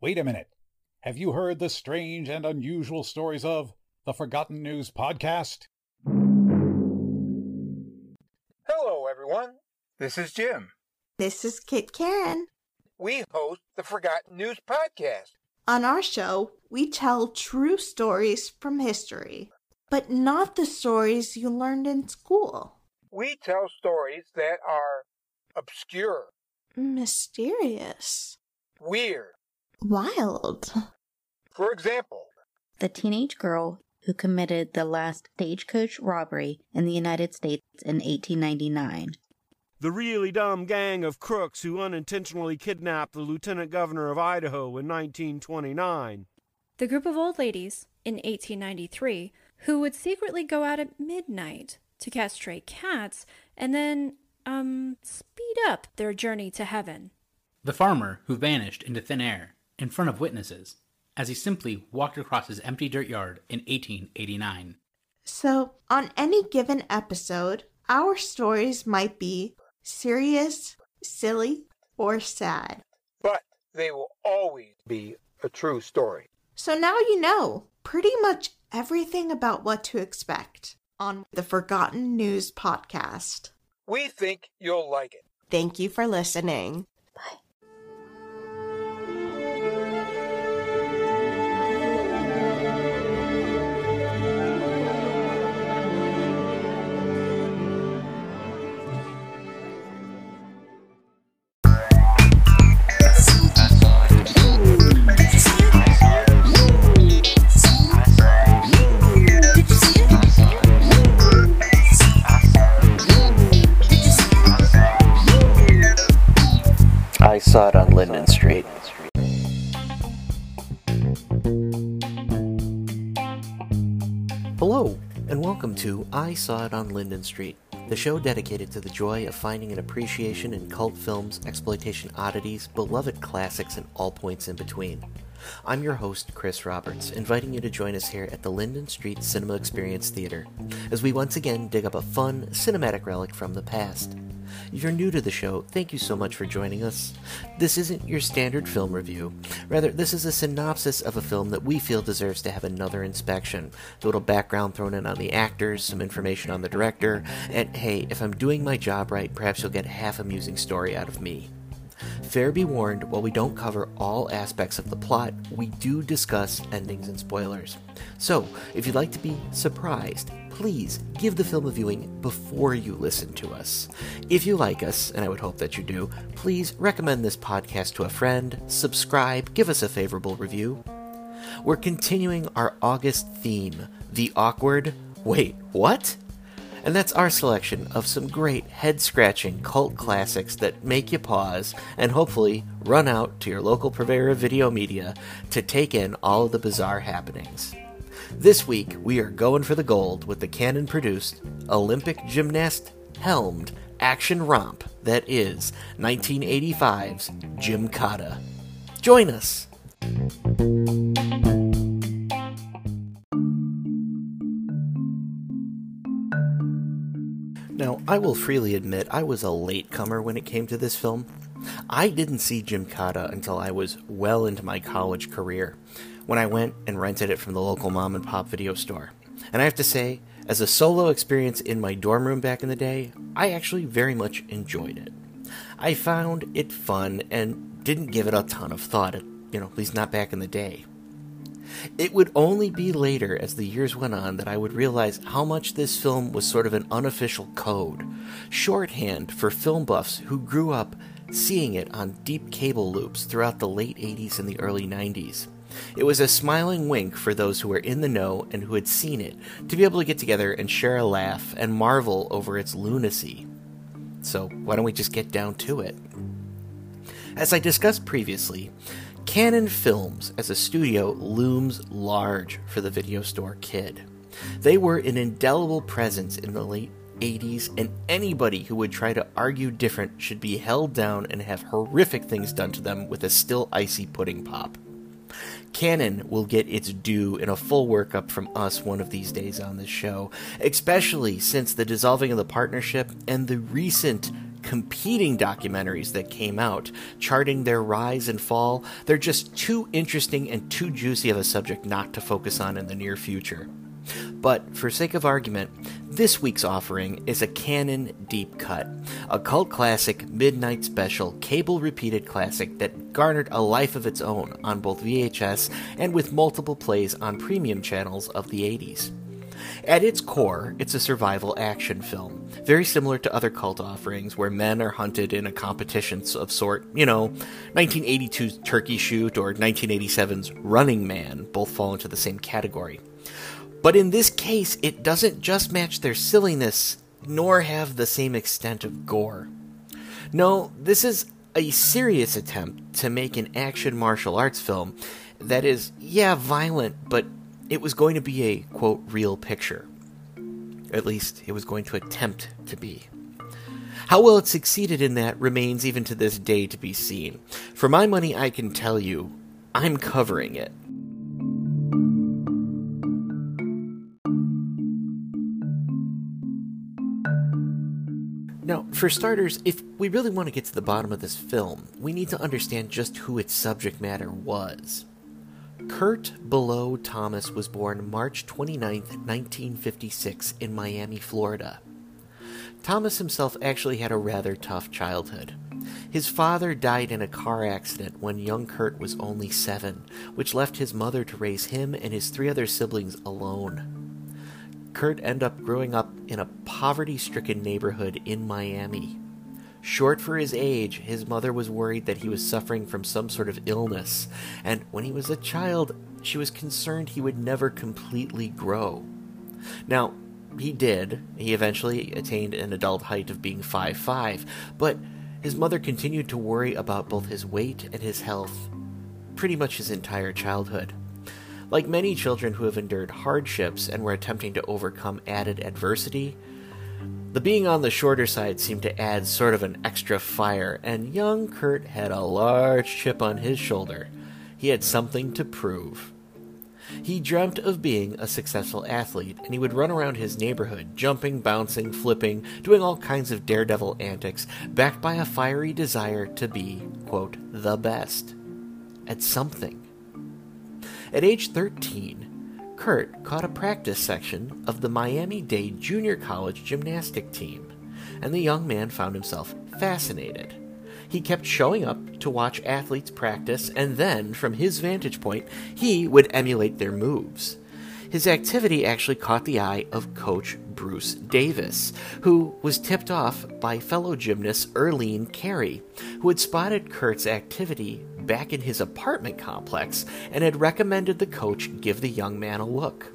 Wait a minute. Have you heard the strange and unusual stories of the Forgotten News podcast? Hello, everyone. This is Jim. This is Kit Karen. We host the Forgotten News podcast. On our show, we tell true stories from history, but not the stories you learned in school. We tell stories that are obscure, Mysterious. weird. Wild. For example, the teenage girl who committed the last stagecoach robbery in the United States in 1899. The really dumb gang of crooks who unintentionally kidnapped the lieutenant governor of Idaho in 1929. The group of old ladies in 1893 who would secretly go out at midnight to catch stray cats and then, um, speed up their journey to heaven. The farmer who vanished into thin air in front of witnesses as he simply walked across his empty dirt yard in 1889. So, on any given episode, our stories might be serious, silly, or sad. but they will always be a true story. So now you know pretty much everything about what to expect on the Forgotten News podcast. We think you'll like it. Thank you for listening. I Saw It on Linden Street, the show dedicated to the joy of finding an appreciation in cult films, exploitation oddities, beloved classics, and all points in between. I'm your host, Chris Roberts, inviting you to join us here at the Linden Street Cinema Experience Theater as we once again dig up a fun, cinematic relic from the past. If you're new to the show, thank you so much for joining us. This isn't your standard film review. Rather, this is a synopsis of a film that we feel deserves to have another inspection. A little background thrown in on the actors, some information on the director, and hey, if I'm doing my job right, perhaps you'll get a half amusing story out of me. Fair be warned, while we don't cover all aspects of the plot, we do discuss endings and spoilers. So, if you'd like to be surprised, please give the film a viewing before you listen to us. If you like us, and I would hope that you do, please recommend this podcast to a friend, subscribe, give us a favorable review. We're continuing our August theme, the awkward. Wait, what? And that's our selection of some great head scratching cult classics that make you pause and hopefully run out to your local purveyor of video media to take in all of the bizarre happenings. This week, we are going for the gold with the Cannon produced, Olympic gymnast helmed action romp that is 1985's Gymkata. Join us! Now, I will freely admit I was a latecomer when it came to this film. I didn't see Gymkata until I was well into my college career, when I went and rented it from the local mom and pop video store. And I have to say, as a solo experience in my dorm room back in the day, I actually very much enjoyed it. I found it fun and didn't give it a ton of thought, you know, at least not back in the day. It would only be later, as the years went on, that I would realize how much this film was sort of an unofficial code, shorthand for film buffs who grew up seeing it on deep cable loops throughout the late 80s and the early 90s. It was a smiling wink for those who were in the know and who had seen it to be able to get together and share a laugh and marvel over its lunacy. So, why don't we just get down to it? As I discussed previously, Cannon Films as a studio looms large for the video store kid. They were an indelible presence in the late 80s, and anybody who would try to argue different should be held down and have horrific things done to them with a still icy pudding pop. Cannon will get its due in a full workup from us one of these days on this show, especially since the dissolving of the partnership and the recent competing documentaries that came out, charting their rise and fall. They're just too interesting and too juicy of a subject not to focus on in the near future. But for sake of argument, this week's offering is a Cannon deep cut, a cult classic midnight special, cable repeated classic that garnered a life of its own on both VHS and with multiple plays on premium channels of the 80s. At its core, it's a survival action film, very similar to other cult offerings where men are hunted in a competition of sort, you know, 1982's Turkey Shoot or 1987's Running Man both fall into the same category. But in this case, it doesn't just match their silliness, nor have the same extent of gore. No, this is a serious attempt to make an action martial arts film that is, yeah, violent, but it was going to be a, quote, real picture. At least, it was going to attempt to be. How well it succeeded in that remains even to this day to be seen. For my money, I can tell you, I'm covering it. For starters, if we really want to get to the bottom of this film, we need to understand just who its subject matter was. Kurt Bilteaux Thomas was born March 29, 1956, in Miami, Florida. Thomas himself actually had a rather tough childhood. His father died in a car accident when young Kurt was only seven, which left his mother to raise him and his three other siblings alone. Kurt ended up growing up in a poverty stricken neighborhood in Miami. Short for his age, his mother was worried that he was suffering from some sort of illness, and when he was a child, she was concerned he would never completely grow. Now, he did. He eventually attained an adult height of being 5'5, but his mother continued to worry about both his weight and his health pretty much his entire childhood. Like many children who have endured hardships and were attempting to overcome added adversity, the being on the shorter side seemed to add sort of an extra fire, and young Kurt had a large chip on his shoulder. He had something to prove. He dreamt of being a successful athlete, and he would run around his neighborhood, jumping, bouncing, flipping, doing all kinds of daredevil antics, backed by a fiery desire to be, quote, the best at something. At age 13, Kurt caught a practice section of the Miami Dade Junior College gymnastic team, and the young man found himself fascinated. He kept showing up to watch athletes practice, and then, from his vantage point, he would emulate their moves. His activity actually caught the eye of coach Bruce Davis, who was tipped off by fellow gymnast Erlene Carey, who had spotted Kurt's activity back in his apartment complex and had recommended the coach give the young man a look.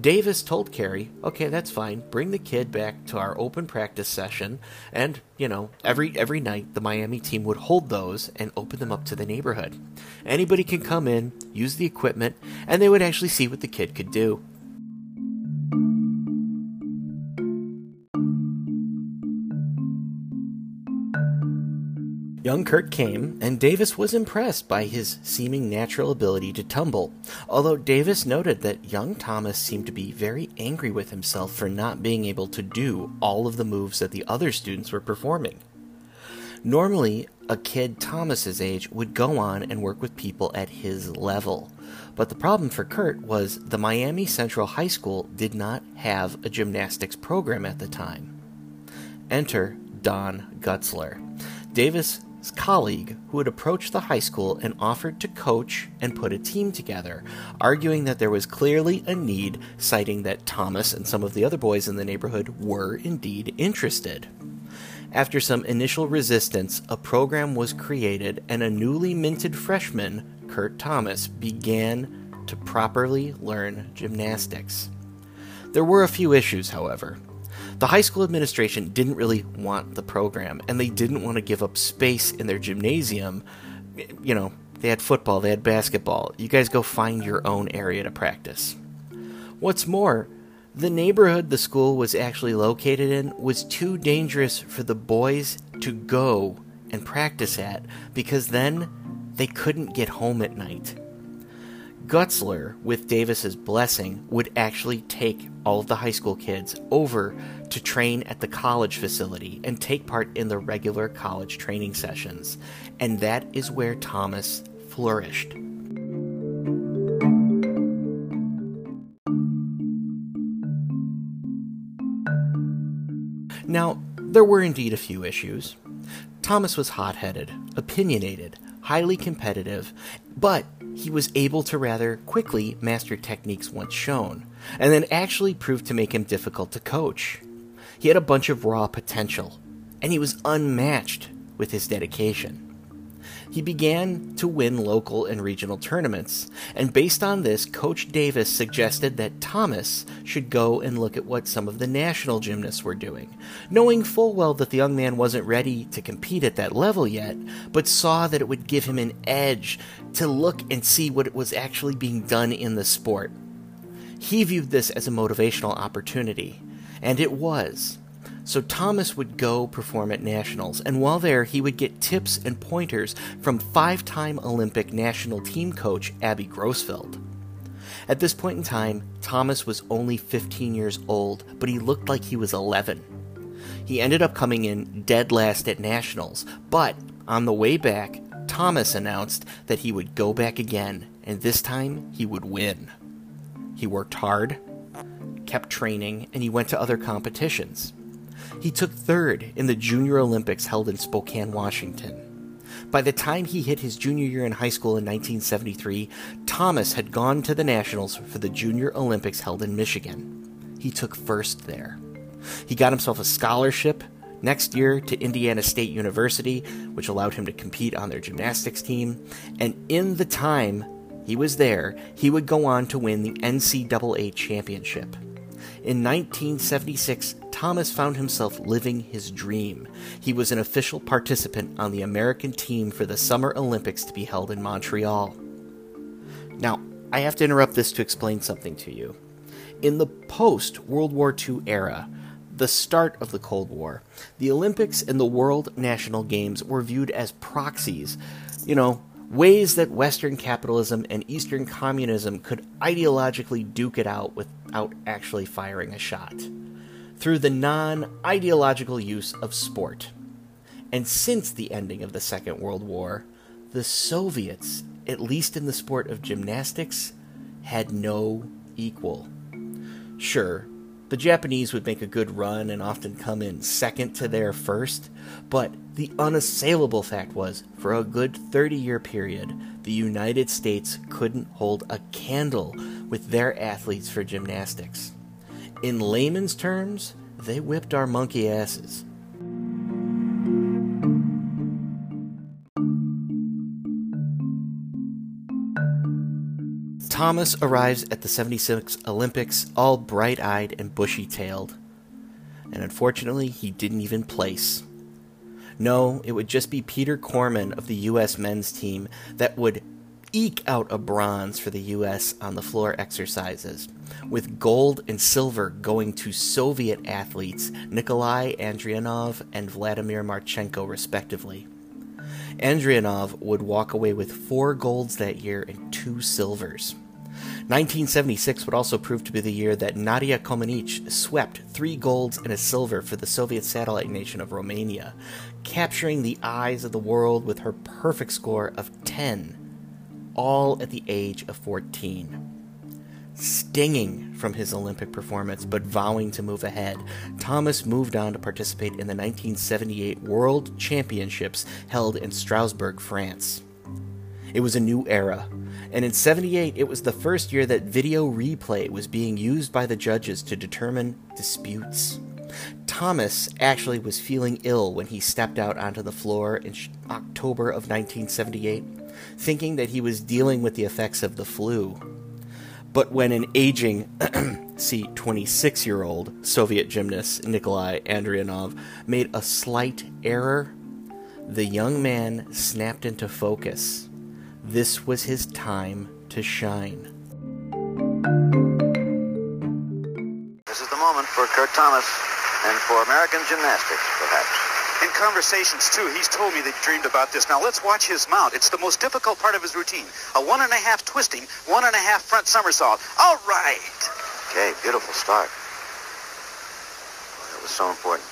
Davis told Carey, okay, that's fine. Bring the kid back to our open practice session. And, you know, every every night the Miami team would hold those and open them up to the neighborhood. Anybody can come in, use the equipment, and they would actually see what the kid could do. Young Kurt came, and Davis was impressed by his seeming natural ability to tumble, although Davis noted that young Thomas seemed to be very angry with himself for not being able to do all of the moves that the other students were performing. Normally, a kid Thomas's age would go on and work with people at his level. But the problem for Kurt was the Miami Central High School did not have a gymnastics program at the time. Enter Don Gutzler. Davis colleague who had approached the high school and offered to coach and put a team together, arguing that there was clearly a need, citing that Thomas and some of the other boys in the neighborhood were indeed interested. After some initial resistance, a program was created and a newly minted freshman, Kurt Thomas, began to properly learn gymnastics. There were a few issues, however. The high school administration didn't really want the program, and they didn't want to give up space in their gymnasium. You know, they had football, they had basketball. You guys go find your own area to practice. What's more, the neighborhood the school was actually located in was too dangerous for the boys to go and practice at because then they couldn't get home at night. Gutzler, with Davis's blessing, would actually take all of the high school kids over to train at the college facility and take part in the regular college training sessions. And that is where Thomas flourished. Now, there were indeed a few issues. Thomas was hot headed, opinionated, highly competitive, but he was able to rather quickly master techniques once shown, and then actually proved to make him difficult to coach. He had a bunch of raw potential, and he was unmatched with his dedication he began to win local and regional tournaments. And based on this, Coach Davis suggested that Thomas should go and look at what some of the national gymnasts were doing, knowing full well that the young man wasn't ready to compete at that level yet, but saw that it would give him an edge to look and see what was actually being done in the sport. He viewed this as a motivational opportunity, and it was. So Thomas would go perform at nationals, and while there, he would get tips and pointers from five time Olympic national team coach Abie Grossfeld. At this point in time, Thomas was only 15 years old, but he looked like he was 11. He ended up coming in dead last at nationals, but on the way back, Thomas announced that he would go back again, and this time he would win. He worked hard, kept training, and he went to other competitions. He took third in the Junior Olympics held in Spokane, Washington. By the time he hit his junior year in high school in 1973, Thomas had gone to the Nationals for the Junior Olympics held in Michigan. He took first there. He got himself a scholarship next year to Indiana State University, which allowed him to compete on their gymnastics team. And in the time he was there, he would go on to win the NCAA championship. In 1976, Thomas found himself living his dream. He was an official participant on the American team for the Summer Olympics to be held in Montreal. Now, I have to interrupt this to explain something to you. In the post World War II era, the start of the Cold War, the Olympics and the World National Games were viewed as proxies, you know, ways that Western capitalism and Eastern communism could ideologically duke it out without actually firing a shot through the non ideological use of sport. And since the ending of the Second World War, the Soviets, at least in the sport of gymnastics, had no equal. Sure, the Japanese would make a good run and often come in second to their first, but the unassailable fact was, for a good 30 year period, the United States couldn't hold a candle with their athletes for gymnastics. In layman's terms, they whipped our monkey asses. Thomas arrives at the 76 Olympics all bright eyed and bushy tailed. And unfortunately, he didn't even place. No, it would just be Peter Kormann of the U.S. men's team that would eke out a bronze for the U.S. on the floor exercises, with gold and silver going to Soviet athletes Nikolai Andrianov and Vladimir Marchenko, respectively. Andrianov would walk away with four golds that year and two silvers. 1976 would also prove to be the year that Nadia Comaneci swept three golds and a silver for the Soviet satellite nation of Romania, capturing the eyes of the world with her perfect score of 10 all at the age of 14. Stinging from his Olympic performance, but vowing to move ahead, Thomas moved on to participate in the 1978 World Championships held in Strasbourg, France. It was a new era, and in 78 it was the first year that video replay was being used by the judges to determine disputes. Thomas actually was feeling ill when he stepped out onto the floor in October of 1978 thinking that he was dealing with the effects of the flu. But when an aging, see, 26 year old Soviet gymnast Nikolai Andrianov made a slight error, the young man snapped into focus. This was his time to shine. This is the moment for Kurt Thomas and for American gymnastics, perhaps. In conversations, too, he's told me that he dreamed about this. Now, let's watch his mount. It's the most difficult part of his routine. A one and a half twisting, one and a half front somersault. All right. Okay, beautiful start. That was so important.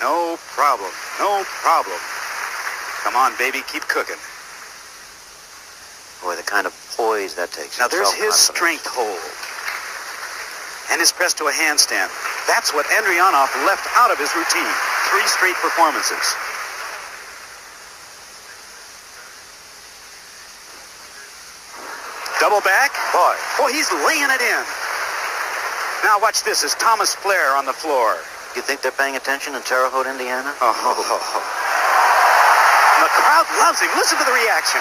No problem. No problem. Come on, baby. Keep cooking. Boy, the kind of poise that takes. Now, there's his strength hold. And his press to a handstand. That's what Andrianov left out of his routine. Three straight performances. Double back. Boy, Oh, he's laying it in. Now watch this. Is Thomas Flair on the floor? you think they're paying attention in Terre Haute, Indiana? Oh, ho. The crowd loves him. Listen to the reaction.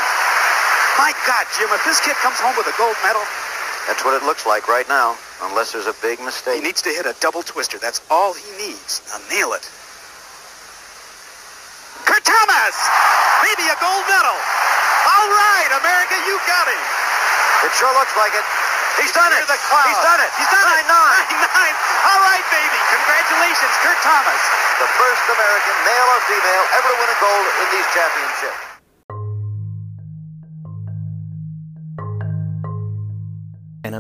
My God, Jim, if this kid comes home with a gold medal, That's what it looks like right now, unless there's a big mistake. he needs to hit a double twister. That's all he needs. Now nail it. Kurt Thomas! Maybe a gold medal. All right, America, you got him. It sure looks like it. He's done it. The. He's done it. He's done nine, it. Nine. Nine, nine. All right, baby. Congratulations, Kurt Thomas. The first American, male or female, ever to win a gold in these championships.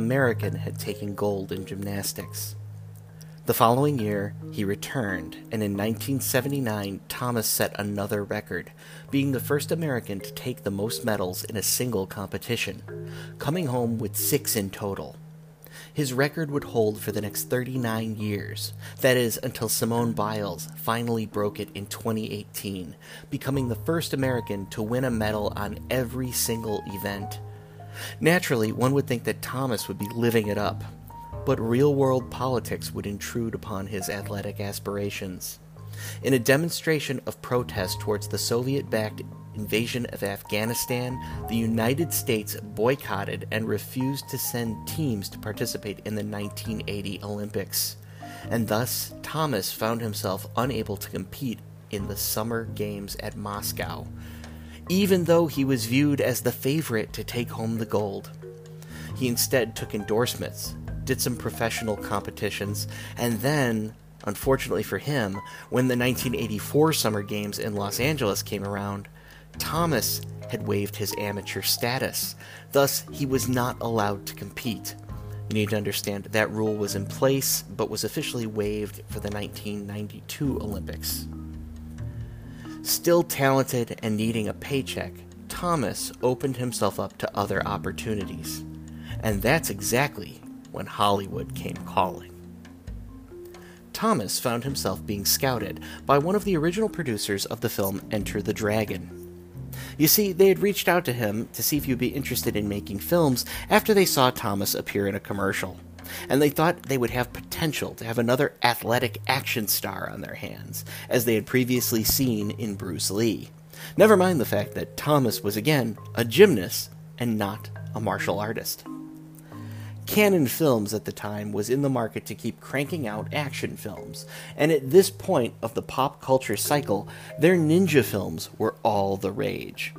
American had taken gold in gymnastics. The following year, he returned, and in 1979, Thomas set another record, being the first American to take the most medals in a single competition, coming home with six in total. His record would hold for the next 39 years, that is, until Simone Biles finally broke it in 2018, becoming the first American to win a medal on every single event. Naturally, one would think that Thomas would be living it up, but real world politics would intrude upon his athletic aspirations. In a demonstration of protest towards the Soviet backed invasion of Afghanistan, the United States boycotted and refused to send teams to participate in the 1980 Olympics. And thus, Thomas found himself unable to compete in the Summer Games at Moscow, even though he was viewed as the favorite to take home the gold. He instead took endorsements, did some professional competitions, and then, unfortunately for him, when the 1984 Summer Games in Los Angeles came around, Thomas had waived his amateur status. Thus, he was not allowed to compete. You need to understand that rule was in place, but was officially waived for the 1992 Olympics. Still talented and needing a paycheck, Thomas opened himself up to other opportunities. And that's exactly when Hollywood came calling. Thomas found himself being scouted by one of the original producers of the film Enter the Dragon. You see, they had reached out to him to see if he'd be interested in making films after they saw Thomas appear in a commercial. And they thought they would have potential to have another athletic action star on their hands, as they had previously seen in Bruce Lee. Never mind the fact that Thomas was again a gymnast and not a martial artist. Cannon Films at the time was in the market to keep cranking out action films, and at this point of the pop culture cycle, their ninja films were all the rage.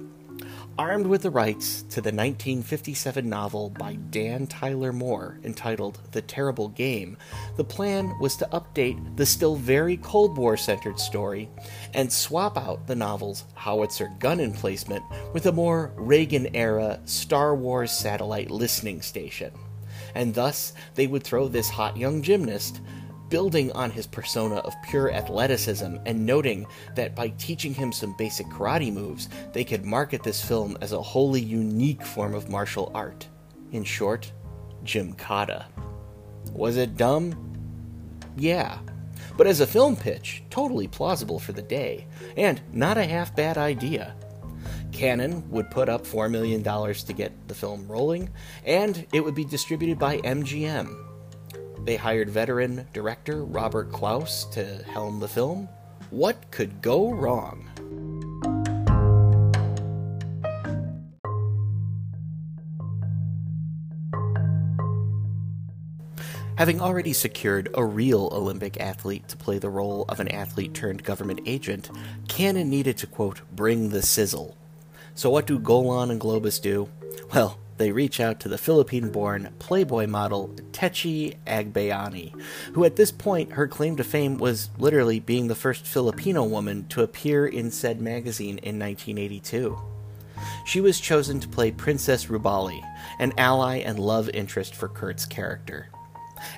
Armed with the rights to the 1957 novel by Dan Tyler Moore entitled The Terrible Game, the plan was to update the still very Cold War centered story and swap out the novel's howitzer gun emplacement with a more Reagan era Star Wars satellite listening station. And thus they would throw this hot young gymnast, building on his persona of pure athleticism and noting that by teaching him some basic karate moves, they could market this film as a wholly unique form of martial art. In short, Jim Gymkata. Was it dumb? Yeah. But as a film pitch, totally plausible for the day, and not a half bad idea. Cannon would put up $4 million to get the film rolling, and it would be distributed by MGM. They hired veteran director Robert Clouse to helm the film. What could go wrong? Having already secured a real Olympic athlete to play the role of an athlete turned government agent, Cannon needed to, quote, bring the sizzle. So what do Golan and Globus do? Well, they reach out to the Philippine born Playboy model Tetchie Agbayani, who at this point her claim to fame was literally being the first Filipino woman to appear in said magazine in 1982. She was chosen to play Princess Rubali, an ally and love interest for Kurt's character.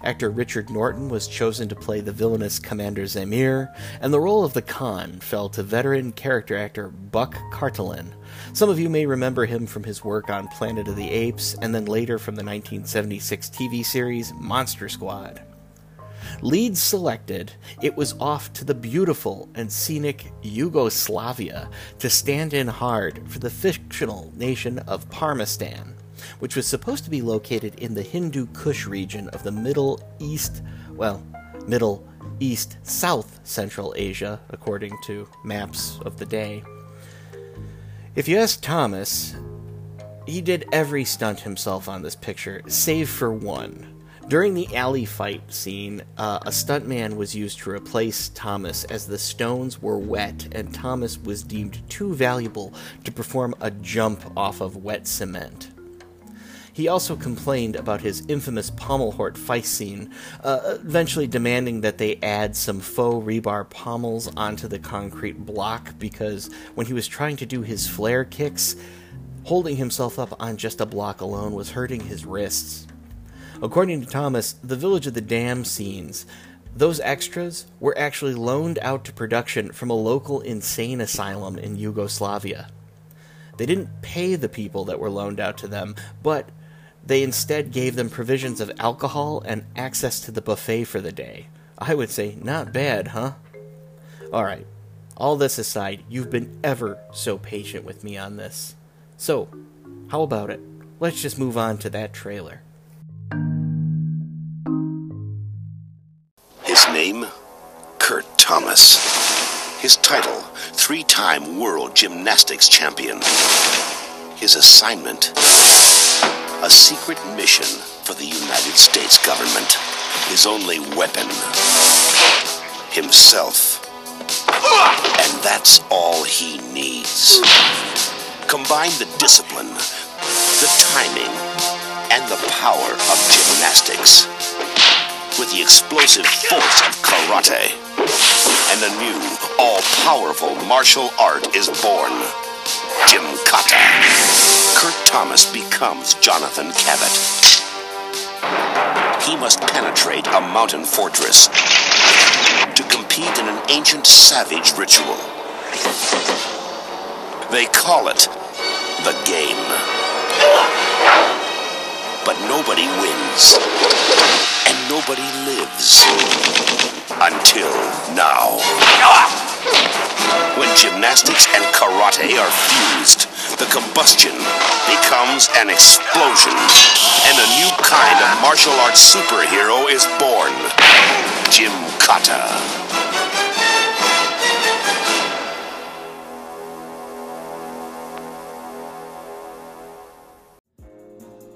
Actor Richard Norton was chosen to play the villainous Commander Zamir, and the role of the Khan fell to veteran character actor Buck Kartalian. Some of you may remember him from his work on Planet of the Apes, and then later from the 1976 TV series Monster Squad. Leads selected, it was off to the beautiful and scenic Yugoslavia to stand in hard for the fictional nation of Parmistan which was supposed to be located in the Hindu Kush region of the Middle East, well, Middle East South Central Asia, according to maps of the day. If you ask Thomas, he did every stunt himself on this picture, save for one. During the alley fight scene, uh, a stuntman was used to replace Thomas as the stones were wet and Thomas was deemed too valuable to perform a jump off of wet cement. He also complained about his infamous pommel horse fight scene, uh, eventually demanding that they add some faux rebar pommels onto the concrete block because when he was trying to do his flare kicks, holding himself up on just a block alone was hurting his wrists. According to Thomas, the Village of the Dam scenes those extras were actually loaned out to production from a local insane asylum in Yugoslavia. They didn't pay the people that were loaned out to them, but they instead gave them provisions of alcohol and access to the buffet for the day. I would say, not bad, huh? Alright, all this aside, you've been ever so patient with me on this. So, how about it? Let's just move on to that trailer. His name? Kurt Thomas. His title, three time world gymnastics champion. His assignment? A secret mission for the United States government. His only weapon. Himself. And that's all he needs. Combine the discipline, the timing, and the power of gymnastics with the explosive force of karate. And a new, all-powerful martial art is born. Jim Gymkata. Kurt Thomas becomes Jonathan Cabot. He must penetrate a mountain fortress to compete in an ancient savage ritual. They call it the game. But nobody wins. And nobody lives. Until now. When gymnastics and karate are fused, the combustion becomes an explosion. And a new kind of martial arts superhero is born. Jim Kata.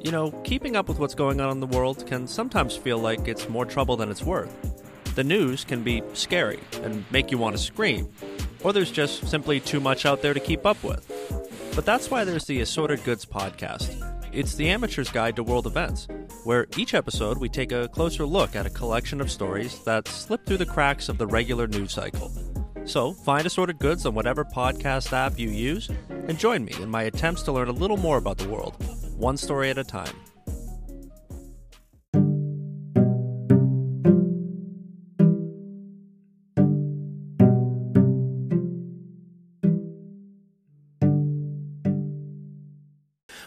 You know, keeping up with what's going on in the world can sometimes feel like it's more trouble than it's worth. The news can be scary and make you want to scream, or there's just simply too much out there to keep up with. But that's why there's the Assorted Goods podcast. It's the amateur's guide to world events, where each episode we take a closer look at a collection of stories that slip through the cracks of the regular news cycle. So, find Assorted Goods on whatever podcast app you use, and join me in my attempts to learn a little more about the world, one story at a time.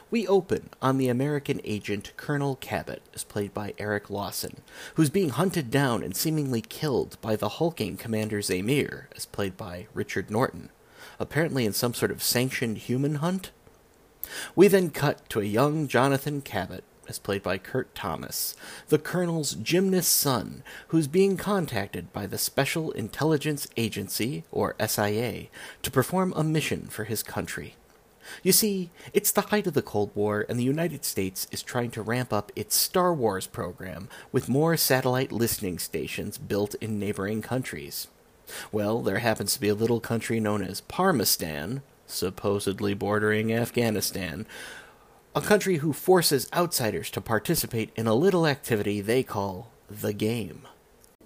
We open on the American agent Colonel Cabot, as played by Eric Lawson, who's being hunted down and seemingly killed by the hulking Commander Zamir, as played by Richard Norton, apparently in some sort of sanctioned human hunt. We then cut to a young Jonathan Cabot, as played by Kurt Thomas, the Colonel's gymnast son, who's being contacted by the Special Intelligence Agency, or SIA, to perform a mission for his country. You see, it's the height of the Cold War, and the United States is trying to ramp up its Star Wars program with more satellite listening stations built in neighboring countries. Well, there happens to be a little country known as Parmistan, supposedly bordering Afghanistan, a country who forces outsiders to participate in a little activity they call the game.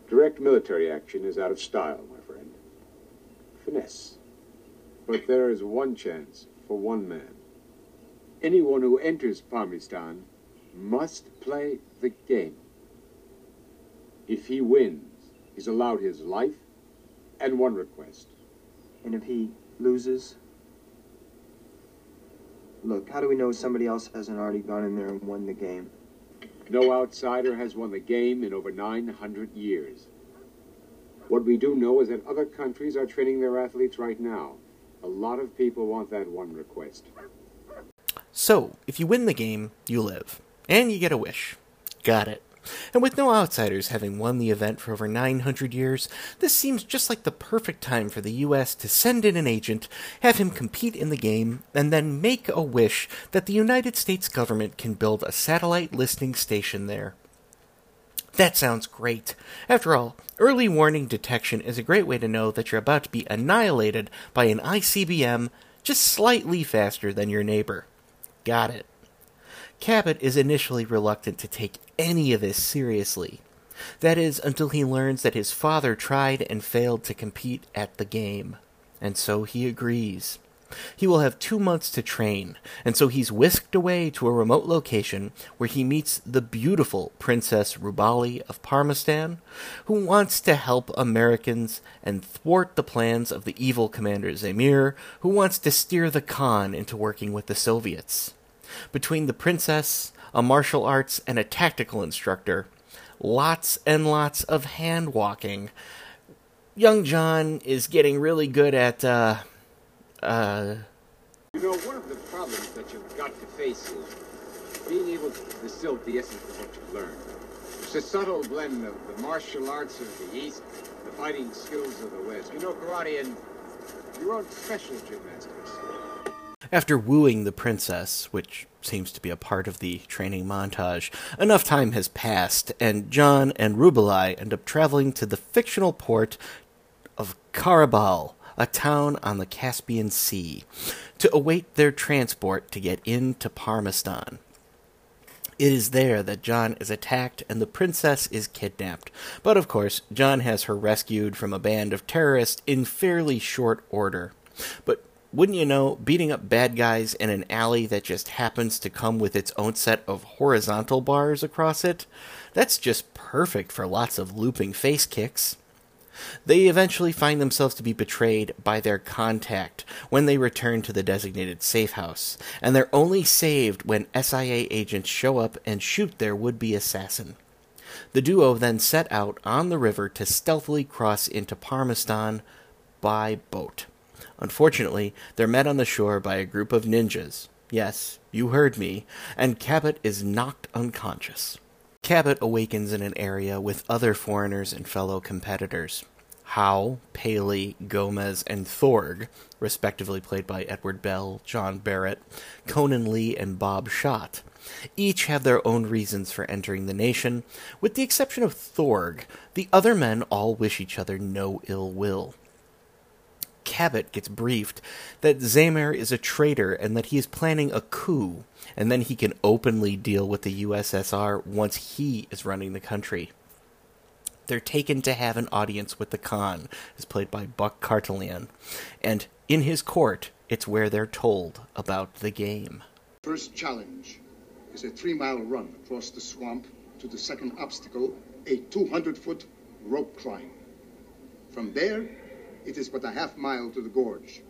Direct military action is out of style, my friend. Finesse. But there is one chance for one man. Anyone who enters Parmistan must play the game. If he wins, he's allowed his life and one request. And if he loses? Look, how do we know somebody else hasn't already gone in there and won the game? No outsider has won the game in over 900 years. What we do know is that other countries are training their athletes right now. A lot of people want that one request. So, if you win the game, you live. And you get a wish. Got it. And with no outsiders having won the event for over 900 years, this seems just like the perfect time for the US to send in an agent, have him compete in the game, and then make a wish that the United States government can build a satellite listening station there. That sounds great. After all, early warning detection is a great way to know that you're about to be annihilated by an ICBM just slightly faster than your neighbor. Got it. Cabot is initially reluctant to take any of this seriously. That is, until he learns that his father tried and failed to compete at the game. And so he agrees. He will have two months to train, and so he's whisked away to a remote location where he meets the beautiful Princess Rubali of Parmistan, who wants to help Americans and thwart the plans of the evil Commander Zamir, who wants to steer the Khan into working with the Soviets. Between the princess, a martial arts, and a tactical instructor, lots and lots of hand walking. Young John is getting really good at, uh, uh. You know, one of the problems that you've got to face is being able to distill the essence of what you've learned. It's a subtle blend of the martial arts of the East, the fighting skills of the West. You know, karate and your own special gymnastics. After wooing the princess, which seems to be a part of the training montage, enough time has passed, and John and Rubali end up traveling to the fictional port of Karabal, a town on the Caspian Sea, to await their transport to get into Parmistan. It is there that John is attacked and the princess is kidnapped. But of course, John has her rescued from a band of terrorists in fairly short order. But wouldn't you know, beating up bad guys in an alley that just happens to come with its own set of horizontal bars across it? That's just perfect for lots of looping face kicks. They eventually find themselves to be betrayed by their contact when they return to the designated safe house, and they're only saved when SIA agents show up and shoot their would be assassin. The duo then set out on the river to stealthily cross into Parmistan by boat. Unfortunately, they're met on the shore by a group of ninjas. Yes, you heard me, and Cabot is knocked unconscious. Cabot awakens in an area with other foreigners and fellow competitors. Howe, Paley, Gomez, and Thorg, respectively played by Edward Bell, John Barrett, Conan Lee, and Bob Schott, each have their own reasons for entering the nation. With the exception of Thorg, the other men all wish each other no ill will. Cabot gets briefed that Zamir is a traitor and that he is planning a coup, and then he can openly deal with the USSR once he is running the country. They're taken to have an audience with the Khan, as played by Buck Kartalian, and in his court, it's where they're told about the game. First challenge is a three mile run across the swamp to the second obstacle, a 200 foot rope climb. From there, it is but a half mile to the gorge.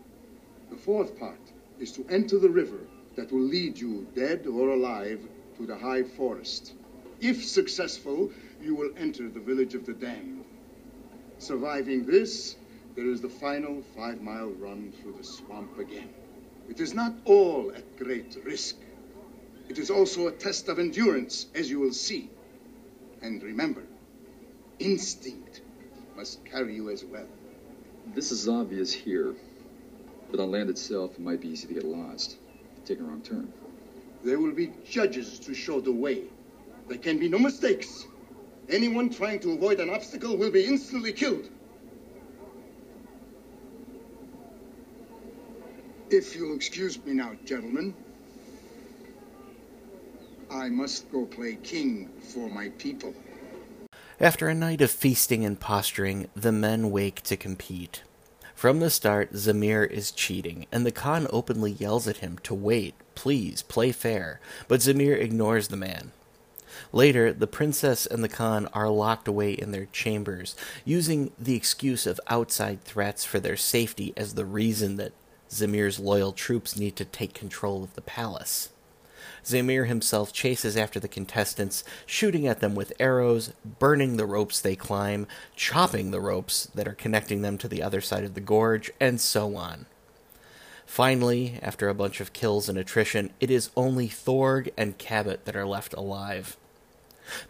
The fourth part is to enter the river that will lead you, dead or alive, to the high forest. If successful, you will enter the village of the damned. Surviving this, there is the final five mile run through the swamp again. It is not all at great risk. It is also a test of endurance, as you will see. And remember, instinct must carry you as well. This is obvious here, but on land itself, it might be easy to get lost, take a wrong turn. There will be judges to show the way. There can be no mistakes. Anyone trying to avoid an obstacle will be instantly killed. If you'll excuse me now, gentlemen. I must go play king for my people. After a night of feasting and posturing, the men wake to compete. From the start, Zamir is cheating, and the Khan openly yells at him to wait, please, play fair, but Zamir ignores the man. Later, the princess and the Khan are locked away in their chambers, using the excuse of outside threats for their safety as the reason that Zamir's loyal troops need to take control of the palace. Zamir himself chases after the contestants, shooting at them with arrows, burning the ropes they climb, chopping the ropes that are connecting them to the other side of the gorge, and so on. Finally, after a bunch of kills and attrition, it is only Thorg and Cabot that are left alive.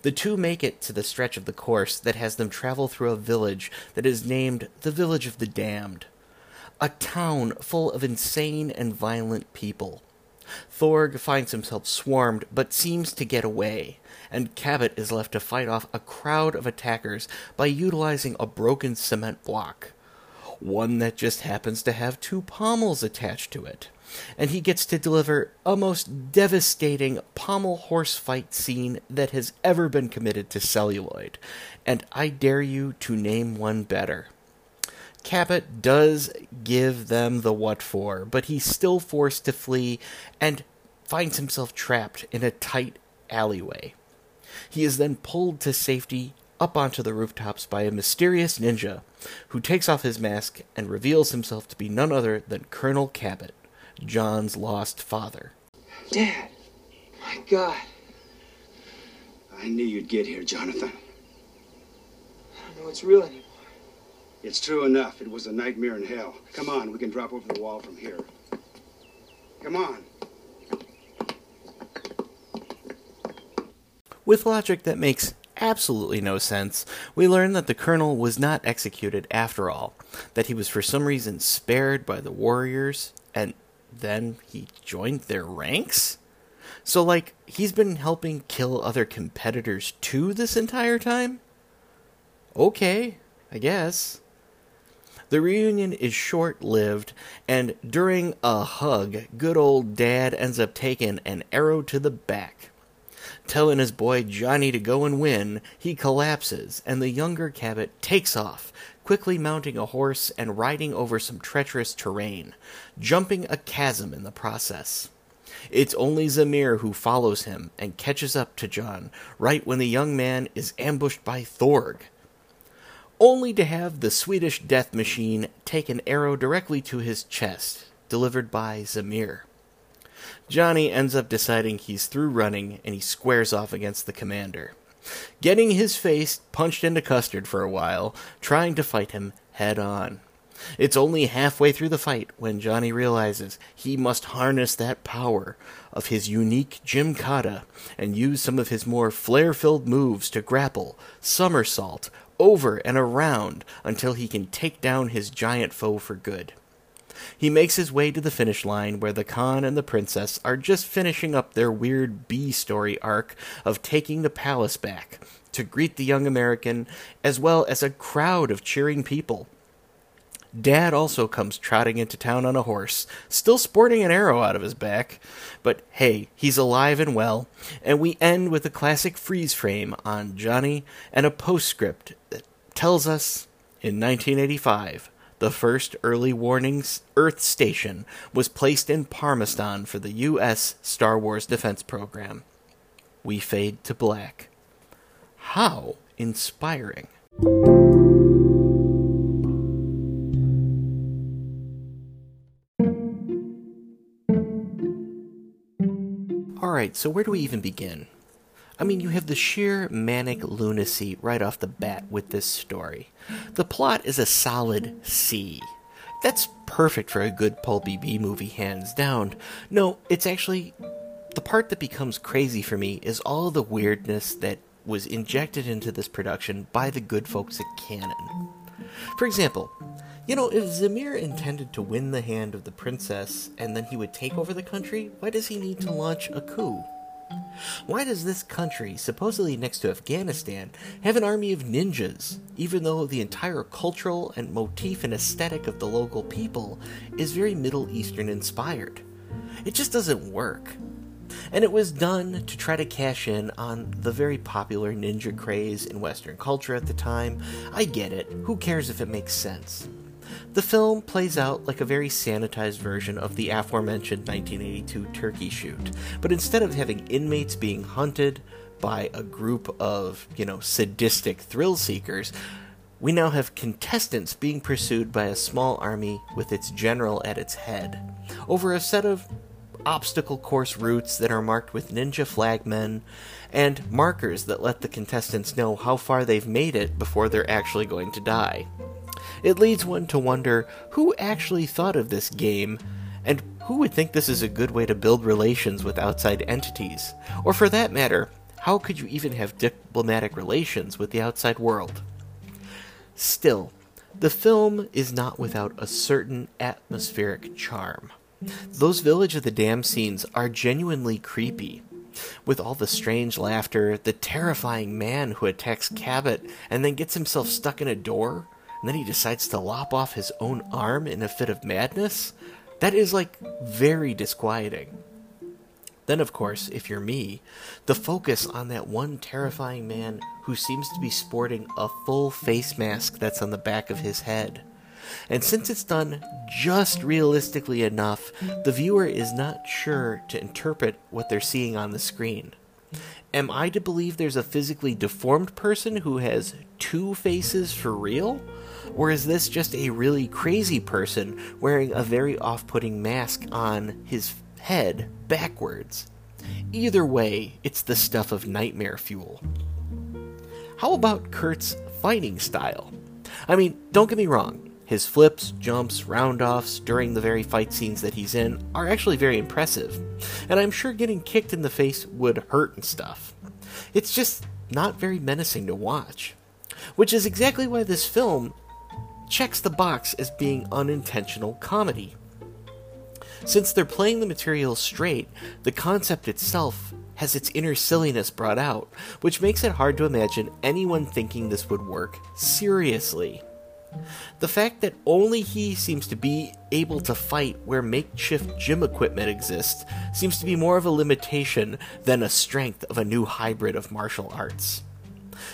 The two make it to the stretch of the course that has them travel through a village that is named the Village of the Damned. A town full of insane and violent people. Thorg finds himself swarmed but seems to get away, and Cabot is left to fight off a crowd of attackers by utilizing a broken cement block. One that just happens to have two pommels attached to it. And he gets to deliver a most devastating pommel horse fight scene that has ever been committed to celluloid. And I dare you to name one better. Cabot does give them the what for, but he's still forced to flee and finds himself trapped in a tight alleyway. He is then pulled to safety up onto the rooftops by a mysterious ninja who takes off his mask and reveals himself to be none other than Colonel Cabot, John's lost father. Dad! My God! I knew you'd get here, Jonathan. I don't know what's real anymore. It's true enough. It was a nightmare in hell. Come on, we can drop over the wall from here. Come on. With logic that makes absolutely no sense, we learn that the colonel was not executed after all, that he was for some reason spared by the warriors, and then he joined their ranks? So, like, he's been helping kill other competitors too this entire time? Okay, I guess. The reunion is short lived, and during a hug, good old dad ends up taking an arrow to the back. Telling his boy Johnny to go and win, he collapses, and the younger Cabot takes off, quickly mounting a horse and riding over some treacherous terrain, jumping a chasm in the process. It's only Zamir who follows him and catches up to John right when the young man is ambushed by Thorg only to have the Swedish death machine take an arrow directly to his chest, delivered by Zamir. Johnny ends up deciding he's through running and he squares off against the commander, getting his face punched into custard for a while, trying to fight him head on. It's only halfway through the fight when Johnny realizes he must harness that power of his unique Gymkata and use some of his more flair filled moves to grapple, somersault, over and around until he can take down his giant foe for good. He makes his way to the finish line where the Khan and the princess are just finishing up their weird B story arc of taking the palace back to greet the young American, as well as a crowd of cheering people. Dad also comes trotting into town on a horse, still sporting an arrow out of his back. But hey, he's alive and well, and we end with a classic freeze frame on Johnny and a postscript that tells us in 1985 the first early warnings Earth station was placed in Parmistan for the U.S. Star Wars defense program. We fade to black. How inspiring. So where do we even begin? I mean, you have the sheer manic lunacy right off the bat with this story. The plot is a solid C. That's perfect for a good pulpy B movie, hands down. No, it's actually. The part that becomes crazy for me is all the weirdness that was injected into this production by the good folks at Cannon. For example, you know, if Zamir intended to win the hand of the princess and then he would take over the country, why does he need to launch a coup? Why does this country, supposedly next to Afghanistan, have an army of ninjas, even though the entire cultural and motif and aesthetic of the local people is very Middle Eastern inspired? It just doesn't work. And it was done to try to cash in on the very popular ninja craze in Western culture at the time. I get it. Who cares if it makes sense? The film plays out like a very sanitized version of the aforementioned 1982 turkey shoot, but instead of having inmates being hunted by a group of, you know, sadistic thrill seekers, we now have contestants being pursued by a small army with its general at its head, over a set of obstacle course routes that are marked with ninja flagmen and markers that let the contestants know how far they've made it before they're actually going to die. It leads one to wonder who actually thought of this game and who would think this is a good way to build relations with outside entities? Or for that matter, how could you even have diplomatic relations with the outside world? Still, the film is not without a certain atmospheric charm. Those Village of the Damned scenes are genuinely creepy. With all the strange laughter, the terrifying man who attacks Cabot and then gets himself stuck in a door, and then he decides to lop off his own arm in a fit of madness, that is like very disquieting. Then, of course, if you're me, the focus on that one terrifying man who seems to be sporting a full face mask that's on the back of his head. And since it's done just realistically enough, the viewer is not sure to interpret what they're seeing on the screen. Am I to believe there's a physically deformed person who has two faces for real? Or is this just a really crazy person wearing a very off putting mask on his head backwards? Either way, it's the stuff of nightmare fuel. How about Kurt's fighting style? I mean, don't get me wrong, his flips, jumps, roundoffs during the very fight scenes that he's in are actually very impressive, and I'm sure getting kicked in the face would hurt and stuff. It's just not very menacing to watch. Which is exactly why this film checks the box as being unintentional comedy. Since they're playing the material straight, the concept itself has its inner silliness brought out, which makes it hard to imagine anyone thinking this would work seriously. The fact that only he seems to be able to fight where makeshift gym equipment exists seems to be more of a limitation than a strength of a new hybrid of martial arts.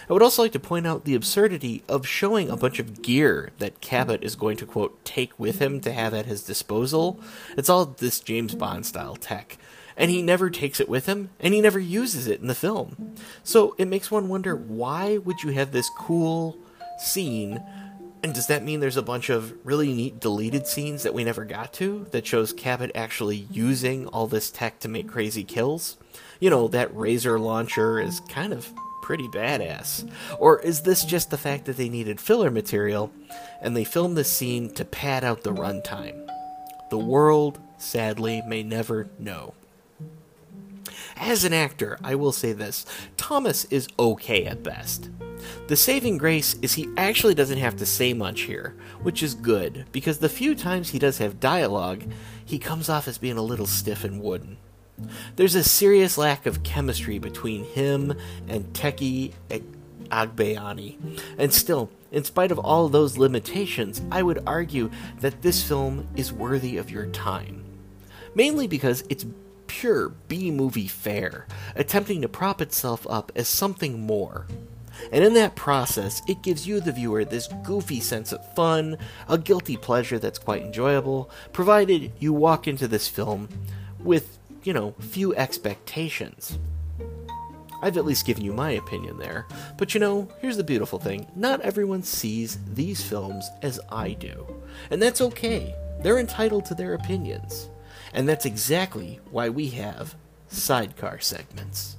I would also like to point out the absurdity of showing a bunch of gear that Cabot is going to, quote, take with him to have at his disposal. It's all this James Bond style tech. And he never takes it with him, and he never uses it in the film. So it makes one wonder why would you have this cool scene and does that mean there's a bunch of really neat deleted scenes that we never got to that shows Cabot actually using all this tech to make crazy kills? You know, that razor launcher is kind of pretty badass. Or is this just the fact that they needed filler material and they filmed this scene to pad out the runtime? The world, sadly, may never know. As an actor, I will say this Thomas is okay at best. The saving grace is he actually doesn't have to say much here, which is good, because the few times he does have dialogue, he comes off as being a little stiff and wooden. There's a serious lack of chemistry between him and Tetchie Agbayani, and still, in spite of all those limitations, I would argue that this film is worthy of your time. Mainly because it's pure B movie fare, attempting to prop itself up as something more. And in that process, it gives you, the viewer, this goofy sense of fun, a guilty pleasure that's quite enjoyable, provided you walk into this film with, you know, few expectations. I've at least given you my opinion there, but you know, here's the beautiful thing not everyone sees these films as I do. And that's okay, they're entitled to their opinions. And that's exactly why we have sidecar segments.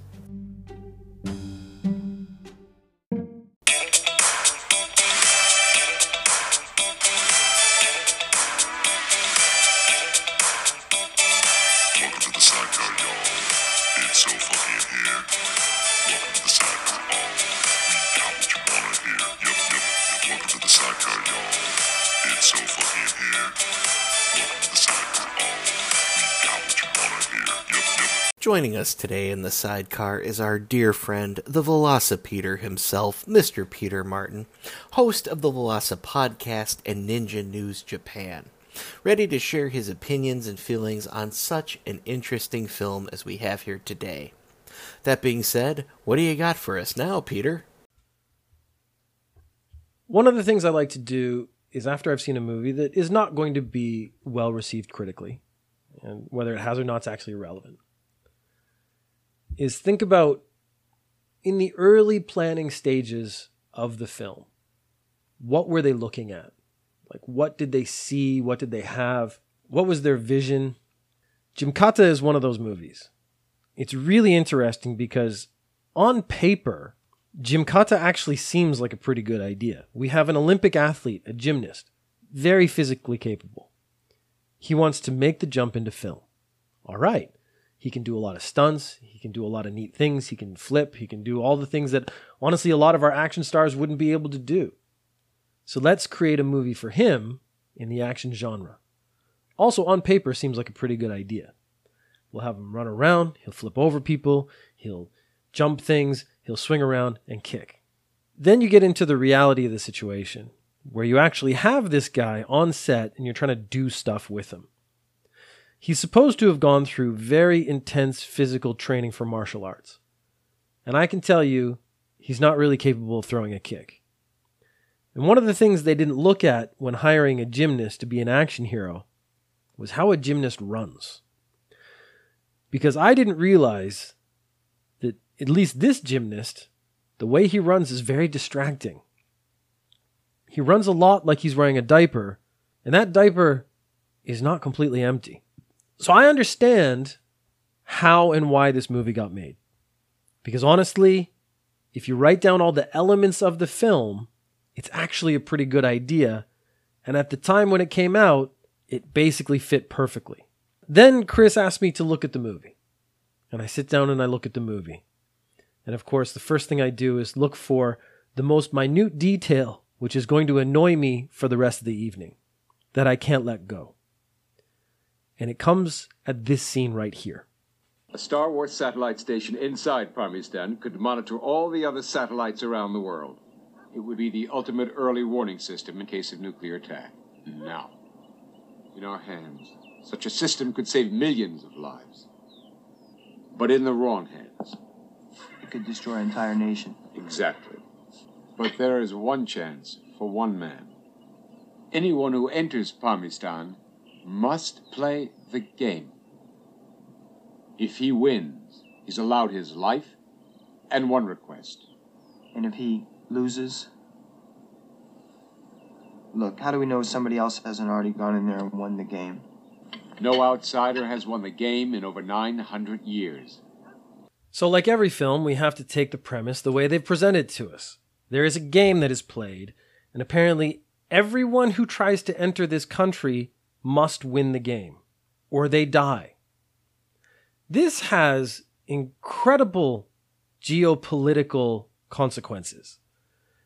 Joining us today in the sidecar is our dear friend, the Velocipeter himself, Mr. Peter Martin, host of the Veloci podcast and Ninja News Japan. ready to share his opinions and feelings on such an interesting film as we have here today. That being said, what do you got for us now, Peter? One of the things I like to do is after I've seen a movie that is not going to be well received critically, and whether it has or not is actually irrelevant, is think about in the early planning stages of the film, what were they looking at? Like, what did they see? What did they have? What was their vision? Gymkata is one of those movies. It's really interesting because on paper, Gymkata actually seems like a pretty good idea. We have an Olympic athlete, a gymnast, very physically capable. He wants to make the jump into film. All right. He can do a lot of stunts. He can do a lot of neat things. He can flip. He can do all the things that, honestly, a lot of our action stars wouldn't be able to do. So let's create a movie for him in the action genre. Also, on paper, seems like a pretty good idea. We'll have him run around, he'll flip over people, he'll jump things, he'll swing around and kick. Then you get into the reality of the situation, where you actually have this guy on set and you're trying to do stuff with him. He's supposed to have gone through very intense physical training for martial arts. And I can tell you, he's not really capable of throwing a kick. And one of the things they didn't look at when hiring a gymnast to be an action hero was how a gymnast runs. Because I didn't realize that at least this gymnast, the way he runs is very distracting. He runs a lot like he's wearing a diaper, and that diaper is not completely empty. So I understand how and why this movie got made. Because honestly, if you write down all the elements of the film, it's actually a pretty good idea. And at the time when it came out, it basically fit perfectly. Then Chris asked me to look at the movie. And I sit down and I look at the movie. And of course, the first thing I do is look for the most minute detail, which is going to annoy me for the rest of the evening, that I can't let go. And it comes at this scene right here. A Star Wars satellite station inside Parmistan could monitor all the other satellites around the world. It would be the ultimate early warning system in case of nuclear attack. Now, in our hands, such a system could save millions of lives. But in the wrong hands. It could destroy an entire nation. Exactly. But there is one chance for one man. Anyone who enters Parmistan must play the game. If he wins, he's allowed his life and one request. And if he loses? Look, how do we know somebody else hasn't already gone in there and won the game? No outsider has won the game in over 900 years. So, like every film, we have to take the premise the way they've presented it to us. There is a game that is played, and apparently everyone who tries to enter this country must win the game, or they die. This has incredible geopolitical consequences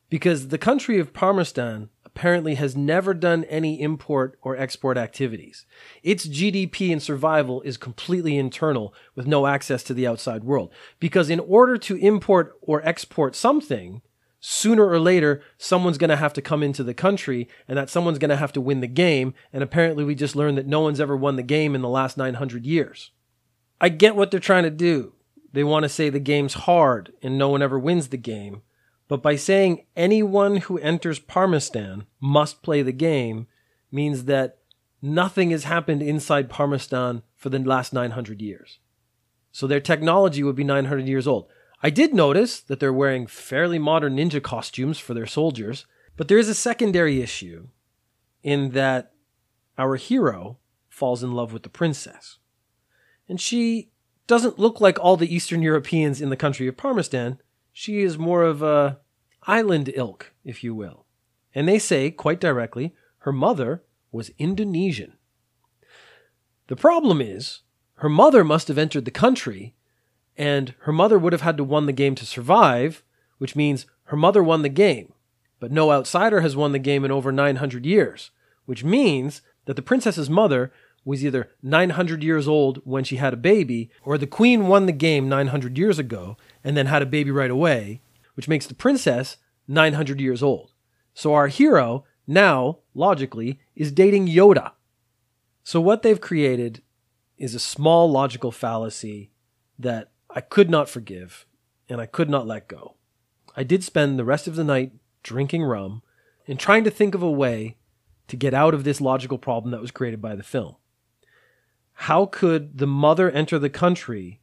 because the country of Parmistan apparently has never done any import or export activities. Its GDP and survival is completely internal with no access to the outside world. Because in order to import or export something, sooner or later, someone's going to have to come into the country and that someone's going to have to win the game. And apparently, we just learned that no one's ever won the game in the last 900 years. I get what they're trying to do. They want to say the game's hard and no one ever wins the game. But by saying anyone who enters Parmistan must play the game means that nothing has happened inside Parmistan for the last 900 years. So their technology would be 900 years old. I did notice that they're wearing fairly modern ninja costumes for their soldiers, but there is a secondary issue in that our hero falls in love with the princess. And she doesn't look like all the Eastern Europeans in the country of Parmistan. She is more of a island ilk, if you will. And they say, quite directly, her mother was Indonesian. The problem is, her mother must have entered the country, and her mother would have had to won the game to survive, which means her mother won the game. But no outsider has won the game in over 900 years, which means that the princess's mother was either 900 years old when she had a baby, or the queen won the game 900 years ago and then had a baby right away, which makes the princess 900 years old. So our hero now, logically, is dating Yoda. So, what they've created is a small logical fallacy that I could not forgive and I could not let go. I did spend the rest of the night drinking rum and trying to think of a way to get out of this logical problem that was created by the film. How could the mother enter the country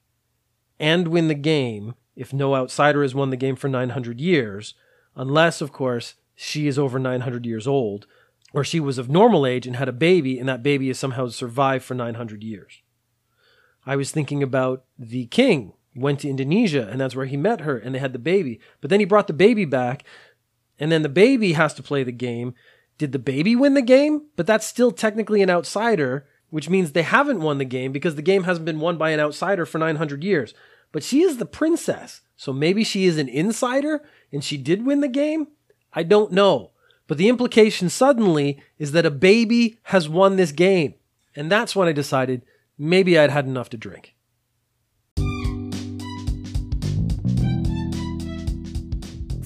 and win the game if no outsider has won the game for 900 years, unless, of course, she is over 900 years old, or she was of normal age and had a baby, and that baby has somehow survived for 900 years. I was thinking about the king went to Indonesia, and that's where he met her, and they had the baby. But then he brought the baby back, and then the baby has to play the game. Did the baby win the game? But that's still technically an outsider, which means they haven't won the game because the game hasn't been won by an outsider for 900 years. But she is the princess, so maybe she is an insider and she did win the game? I don't know. But the implication suddenly is that a baby has won this game. And that's when I decided maybe I'd had enough to drink.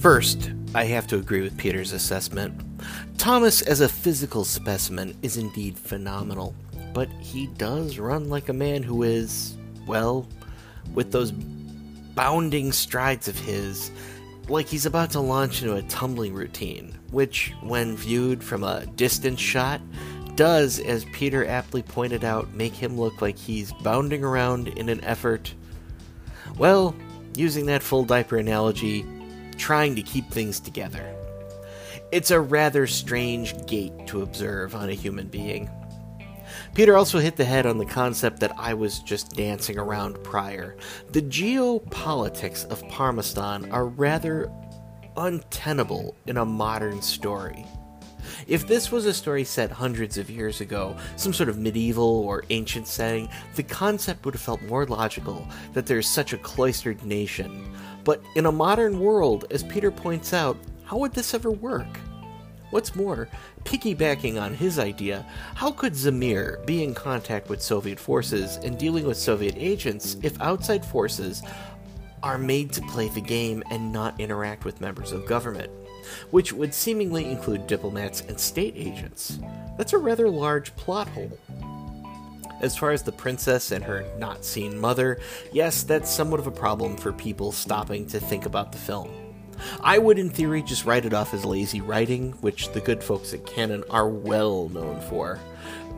First, I have to agree with Peter's assessment. Thomas, as a physical specimen, is indeed phenomenal, but he does run like a man who is, well, with those bounding strides of his, like he's about to launch into a tumbling routine, which, when viewed from a distance shot, does, as Peter aptly pointed out, make him look like he's bounding around in an effort, well, using that full diaper analogy, trying to keep things together. It's a rather strange gait to observe on a human being. Peter also hit the head on the concept that I was just dancing around prior. The geopolitics of Parmistan are rather untenable in a modern story. If this was a story set hundreds of years ago, some sort of medieval or ancient setting, the concept would have felt more logical that there's such a cloistered nation. But in a modern world, as Peter points out, how would this ever work? What's more, piggybacking on his idea, how could Zamir be in contact with Soviet forces and dealing with Soviet agents if outside forces are made to play the game and not interact with members of government? Which would seemingly include diplomats and state agents. That's a rather large plot hole. As far as the princess and her not seen mother, yes, that's somewhat of a problem for people stopping to think about the film. I would, in theory, just write it off as lazy writing, which the good folks at Cannon are well known for,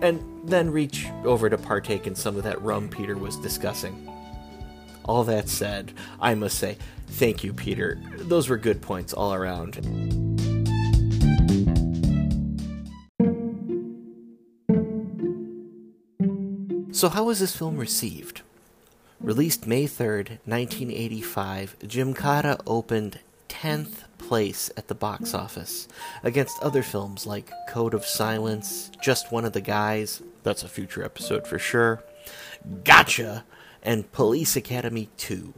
and then reach over to partake in some of that rum Peter was discussing. All that said, I must say, thank you, Peter. Those were good points all around. So, how was this film received? Released May 3rd, 1985, Gymkata opened 10th place at the box office against other films like Code of Silence, Just One of the Guys, that's a future episode for sure, Gotcha, and Police Academy 2.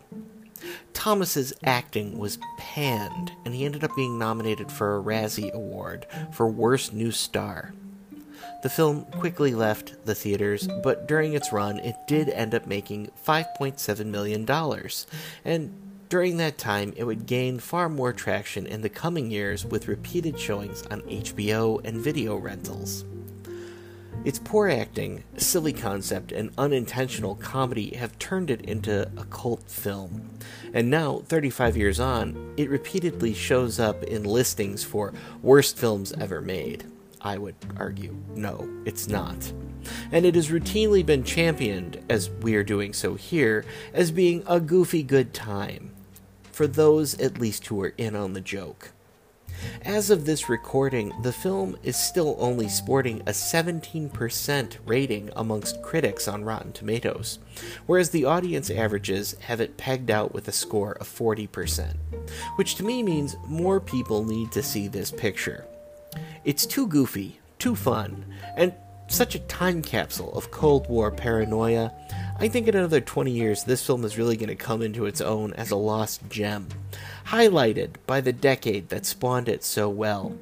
Thomas's acting was panned, and he ended up being nominated for a Razzie Award for Worst New Star. The film quickly left the theaters, but during its run, it did end up making $5.7 million, and during that time, it would gain far more traction in the coming years with repeated showings on HBO and video rentals. Its poor acting, silly concept, and unintentional comedy have turned it into a cult film. And now, 35 years on, it repeatedly shows up in listings for worst films ever made. I would argue, no, it's not. And it has routinely been championed, as we are doing so here, as being a goofy good time. For those, at least, who are in on the joke. As of this recording, the film is still only sporting a 17% rating amongst critics on Rotten Tomatoes, whereas the audience averages have it pegged out with a score of 40%, which to me means more people need to see this picture. It's too goofy, too fun, and such a time capsule of Cold War paranoia. I think in another 20 years, this film is really going to come into its own as a lost gem, highlighted by the decade that spawned it so well.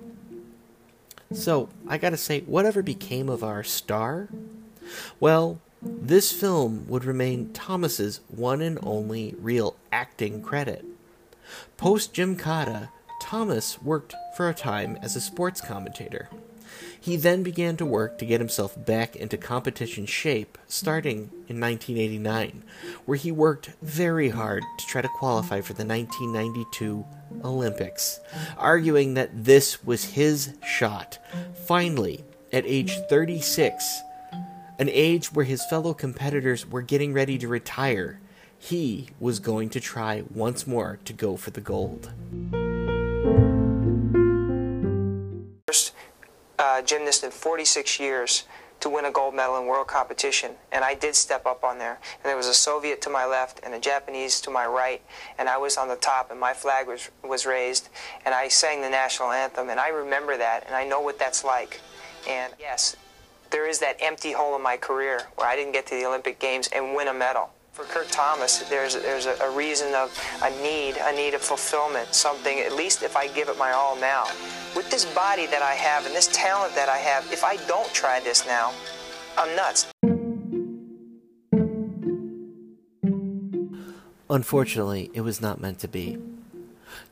So, I gotta say, whatever became of our star? Well, this film would remain Thomas's one and only real acting credit. Post Gymkata, Thomas worked for a time as a sports commentator. He then began to work to get himself back into competition shape, starting in 1989, where he worked very hard to try to qualify for the 1992 Olympics, arguing that this was his shot. Finally, at age 36, an age where his fellow competitors were getting ready to retire, he was going to try once more to go for the gold. Uh, gymnast in 46 years to win a gold medal in world competition, and I did step up on there. And there was a Soviet to my left and a Japanese to my right, and I was on the top, and my flag was was raised, and I sang the national anthem, and I remember that, and I know what that's like. And yes, there is that empty hole in my career where I didn't get to the Olympic Games and win a medal. For Kurt Thomas, there's there's a, a reason of a need, a need of fulfillment, something. At least if I give it my all now, with this body that I have and this talent that I have, if I don't try this now, I'm nuts. Unfortunately, it was not meant to be.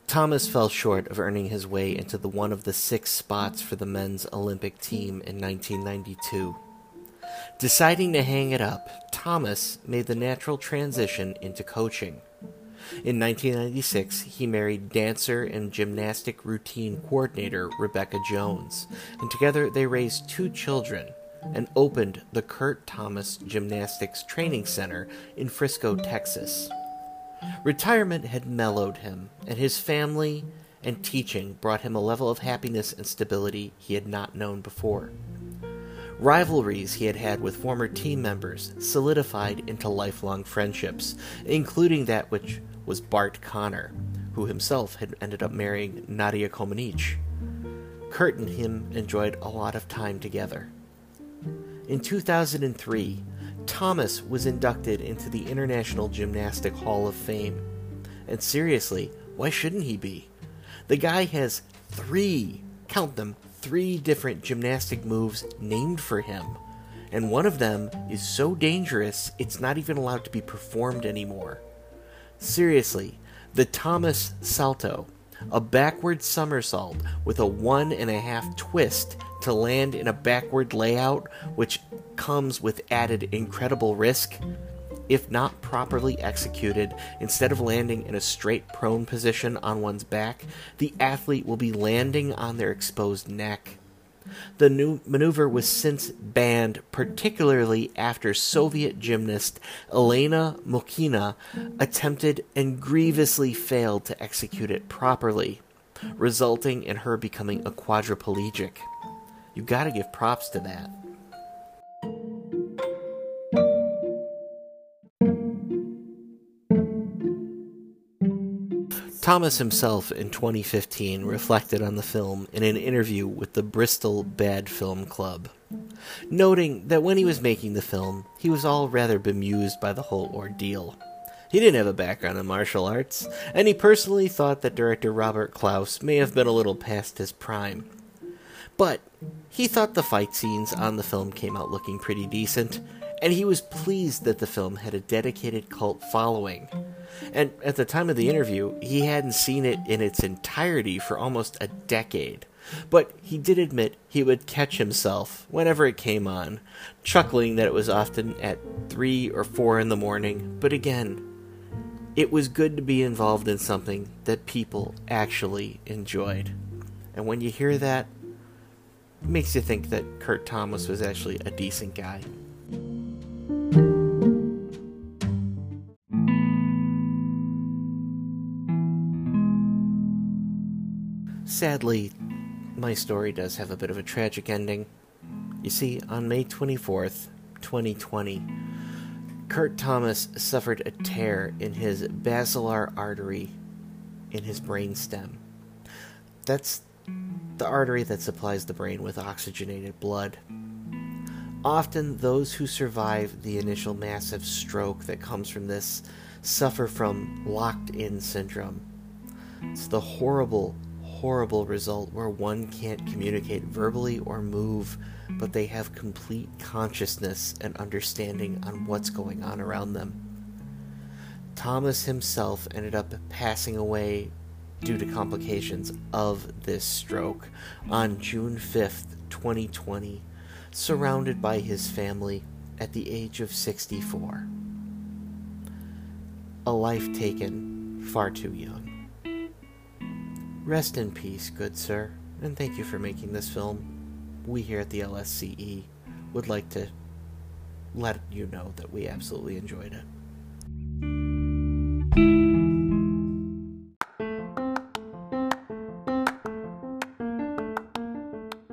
Thomas fell short of earning his way into the one of the six spots for the men's Olympic team in 1992. Deciding to hang it up, Thomas made the natural transition into coaching. In 1996, he married dancer and gymnastic routine coordinator Rebecca Jones, and together they raised two children and opened the Kurt Thomas Gymnastics Training Center in Frisco, Texas. Retirement had mellowed him, and his family and teaching brought him a level of happiness and stability he had not known before. Rivalries he had had with former team members solidified into lifelong friendships, including that which was Bart Conner, who himself had ended up marrying Nadia Comaneci. Kurt and him enjoyed a lot of time together. In 2003, Thomas was inducted into the International Gymnastic Hall of Fame. And seriously, why shouldn't he be? The guy has three, count them, three different gymnastic moves named for him. And one of them is so dangerous it's not even allowed to be performed anymore. Seriously, the Thomas Salto, a backward somersault with a one and a half twist to land in a backward layout, which comes with added incredible risk. If not properly executed, instead of landing in a straight prone position on one's back, the athlete will be landing on their exposed neck. The new maneuver was since banned, particularly after Soviet gymnast Elena Mukhina attempted and grievously failed to execute it properly, resulting in her becoming a quadriplegic. You gotta give props to that. Thomas himself in 2015 reflected on the film in an interview with the Bristol Bad Film Club, noting that when he was making the film, he was all rather bemused by the whole ordeal. He didn't have a background in martial arts, and he personally thought that director Robert Clouse may have been a little past his prime. But he thought the fight scenes on the film came out looking pretty decent, and he was pleased that the film had a dedicated cult following. And at the time of the interview, he hadn't seen it in its entirety for almost a decade. But he did admit he would catch himself whenever it came on, chuckling that it was often at 3 or 4 in the morning. But again, it was good to be involved in something that people actually enjoyed. And when you hear that, it makes you think that Kurt Thomas was actually a decent guy. Sadly, my story does have a bit of a tragic ending. You see, on May 24th, 2020, Kurt Thomas suffered a tear in his basilar artery in his brainstem. That's the artery that supplies the brain with oxygenated blood. Often, those who survive the initial massive stroke that comes from this suffer from locked in syndrome. It's the horrible, horrible result where one can't communicate verbally or move, but they have complete consciousness and understanding on what's going on around them. Thomas himself ended up passing away due to complications of this stroke on June 5th, 2020, surrounded by his family at the age of 64. A life taken far too young. Rest in peace, good sir, and thank you for making this film. We here at the LSCE would like to let you know that we absolutely enjoyed it.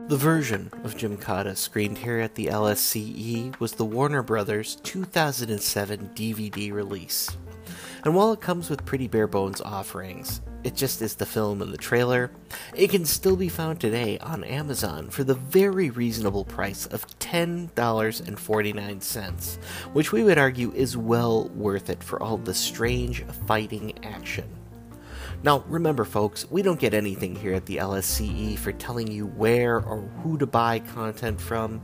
The version of Gymkata screened here at the LSCE was the Warner Brothers 2007 DVD release. And while it comes with pretty bare bones offerings, it just is the film and the trailer, it can still be found today on Amazon for the very reasonable price of $10.49, which we would argue is well worth it for all the strange fighting action. Now, remember, folks, we don't get anything here at the LSCE for telling you where or who to buy content from.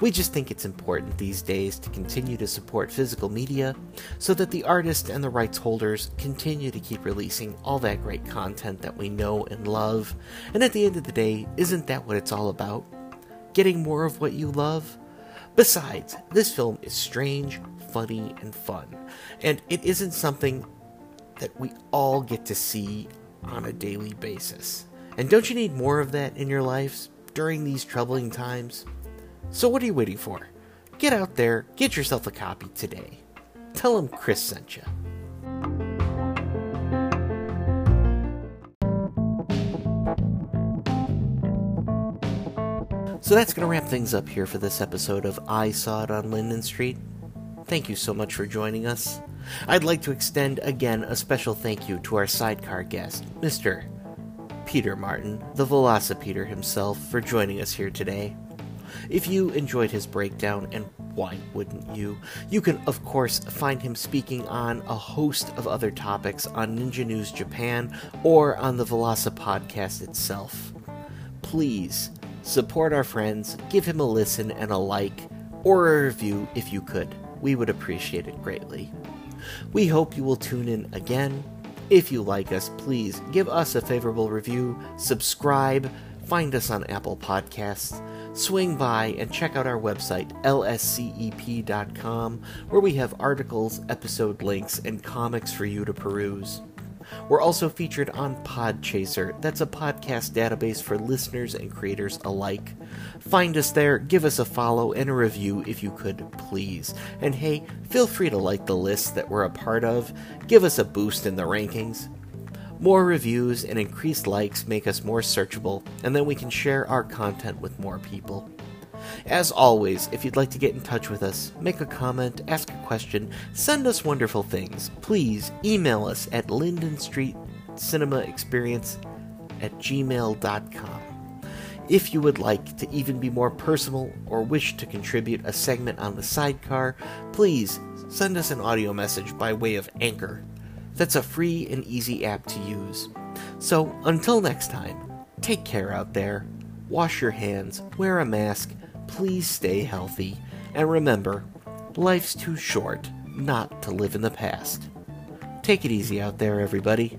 We just think it's important these days to continue to support physical media so that the artists and the rights holders continue to keep releasing all that great content that we know and love. And at the end of the day, isn't that what it's all about? Getting more of what you love? Besides, this film is strange, funny, and fun, and it isn't something that we all get to see on a daily basis. And don't you need more of that in your lives during these troubling times? So, what are you waiting for? Get out there, get yourself a copy today. Tell them Chris sent you. So that's going to wrap things up here for this episode of I Saw It on Linden Street. Thank you so much for joining us. I'd like to extend again a special thank you to our sidecar guest, Mr. Peter Martin, the Velocipeter himself, for joining us here today. If you enjoyed his breakdown, and why wouldn't you, you can, of course, find him speaking on a host of other topics on Ninja News Japan or on the Veloci podcast itself. Please support our friends, give him a listen and a like, or a review if you could. We would appreciate it greatly. We hope you will tune in again. If you like us, please give us a favorable review, subscribe, find us on Apple Podcasts, swing by and check out our website, lscep.com, where we have articles, episode links, and comics for you to peruse. We're also featured on Podchaser. That's a podcast database for listeners and creators alike. Find us there, give us a follow and a review if you could, please. And hey, feel free to like the list that we're a part of, give us a boost in the rankings. More reviews and increased likes make us more searchable, and then we can share our content with more people. As always, if you'd like to get in touch with us, make a comment, ask a question, send us wonderful things, please email us at lindenstreetcinemaexperience at gmail.com. If you would like to even be more personal or wish to contribute a segment on the sidecar, please send us an audio message by way of Anchor. That's a free and easy app to use. So, until next time, take care out there, wash your hands, wear a mask, Please stay healthy, and remember, life's too short not to live in the past. Take it easy out there, everybody.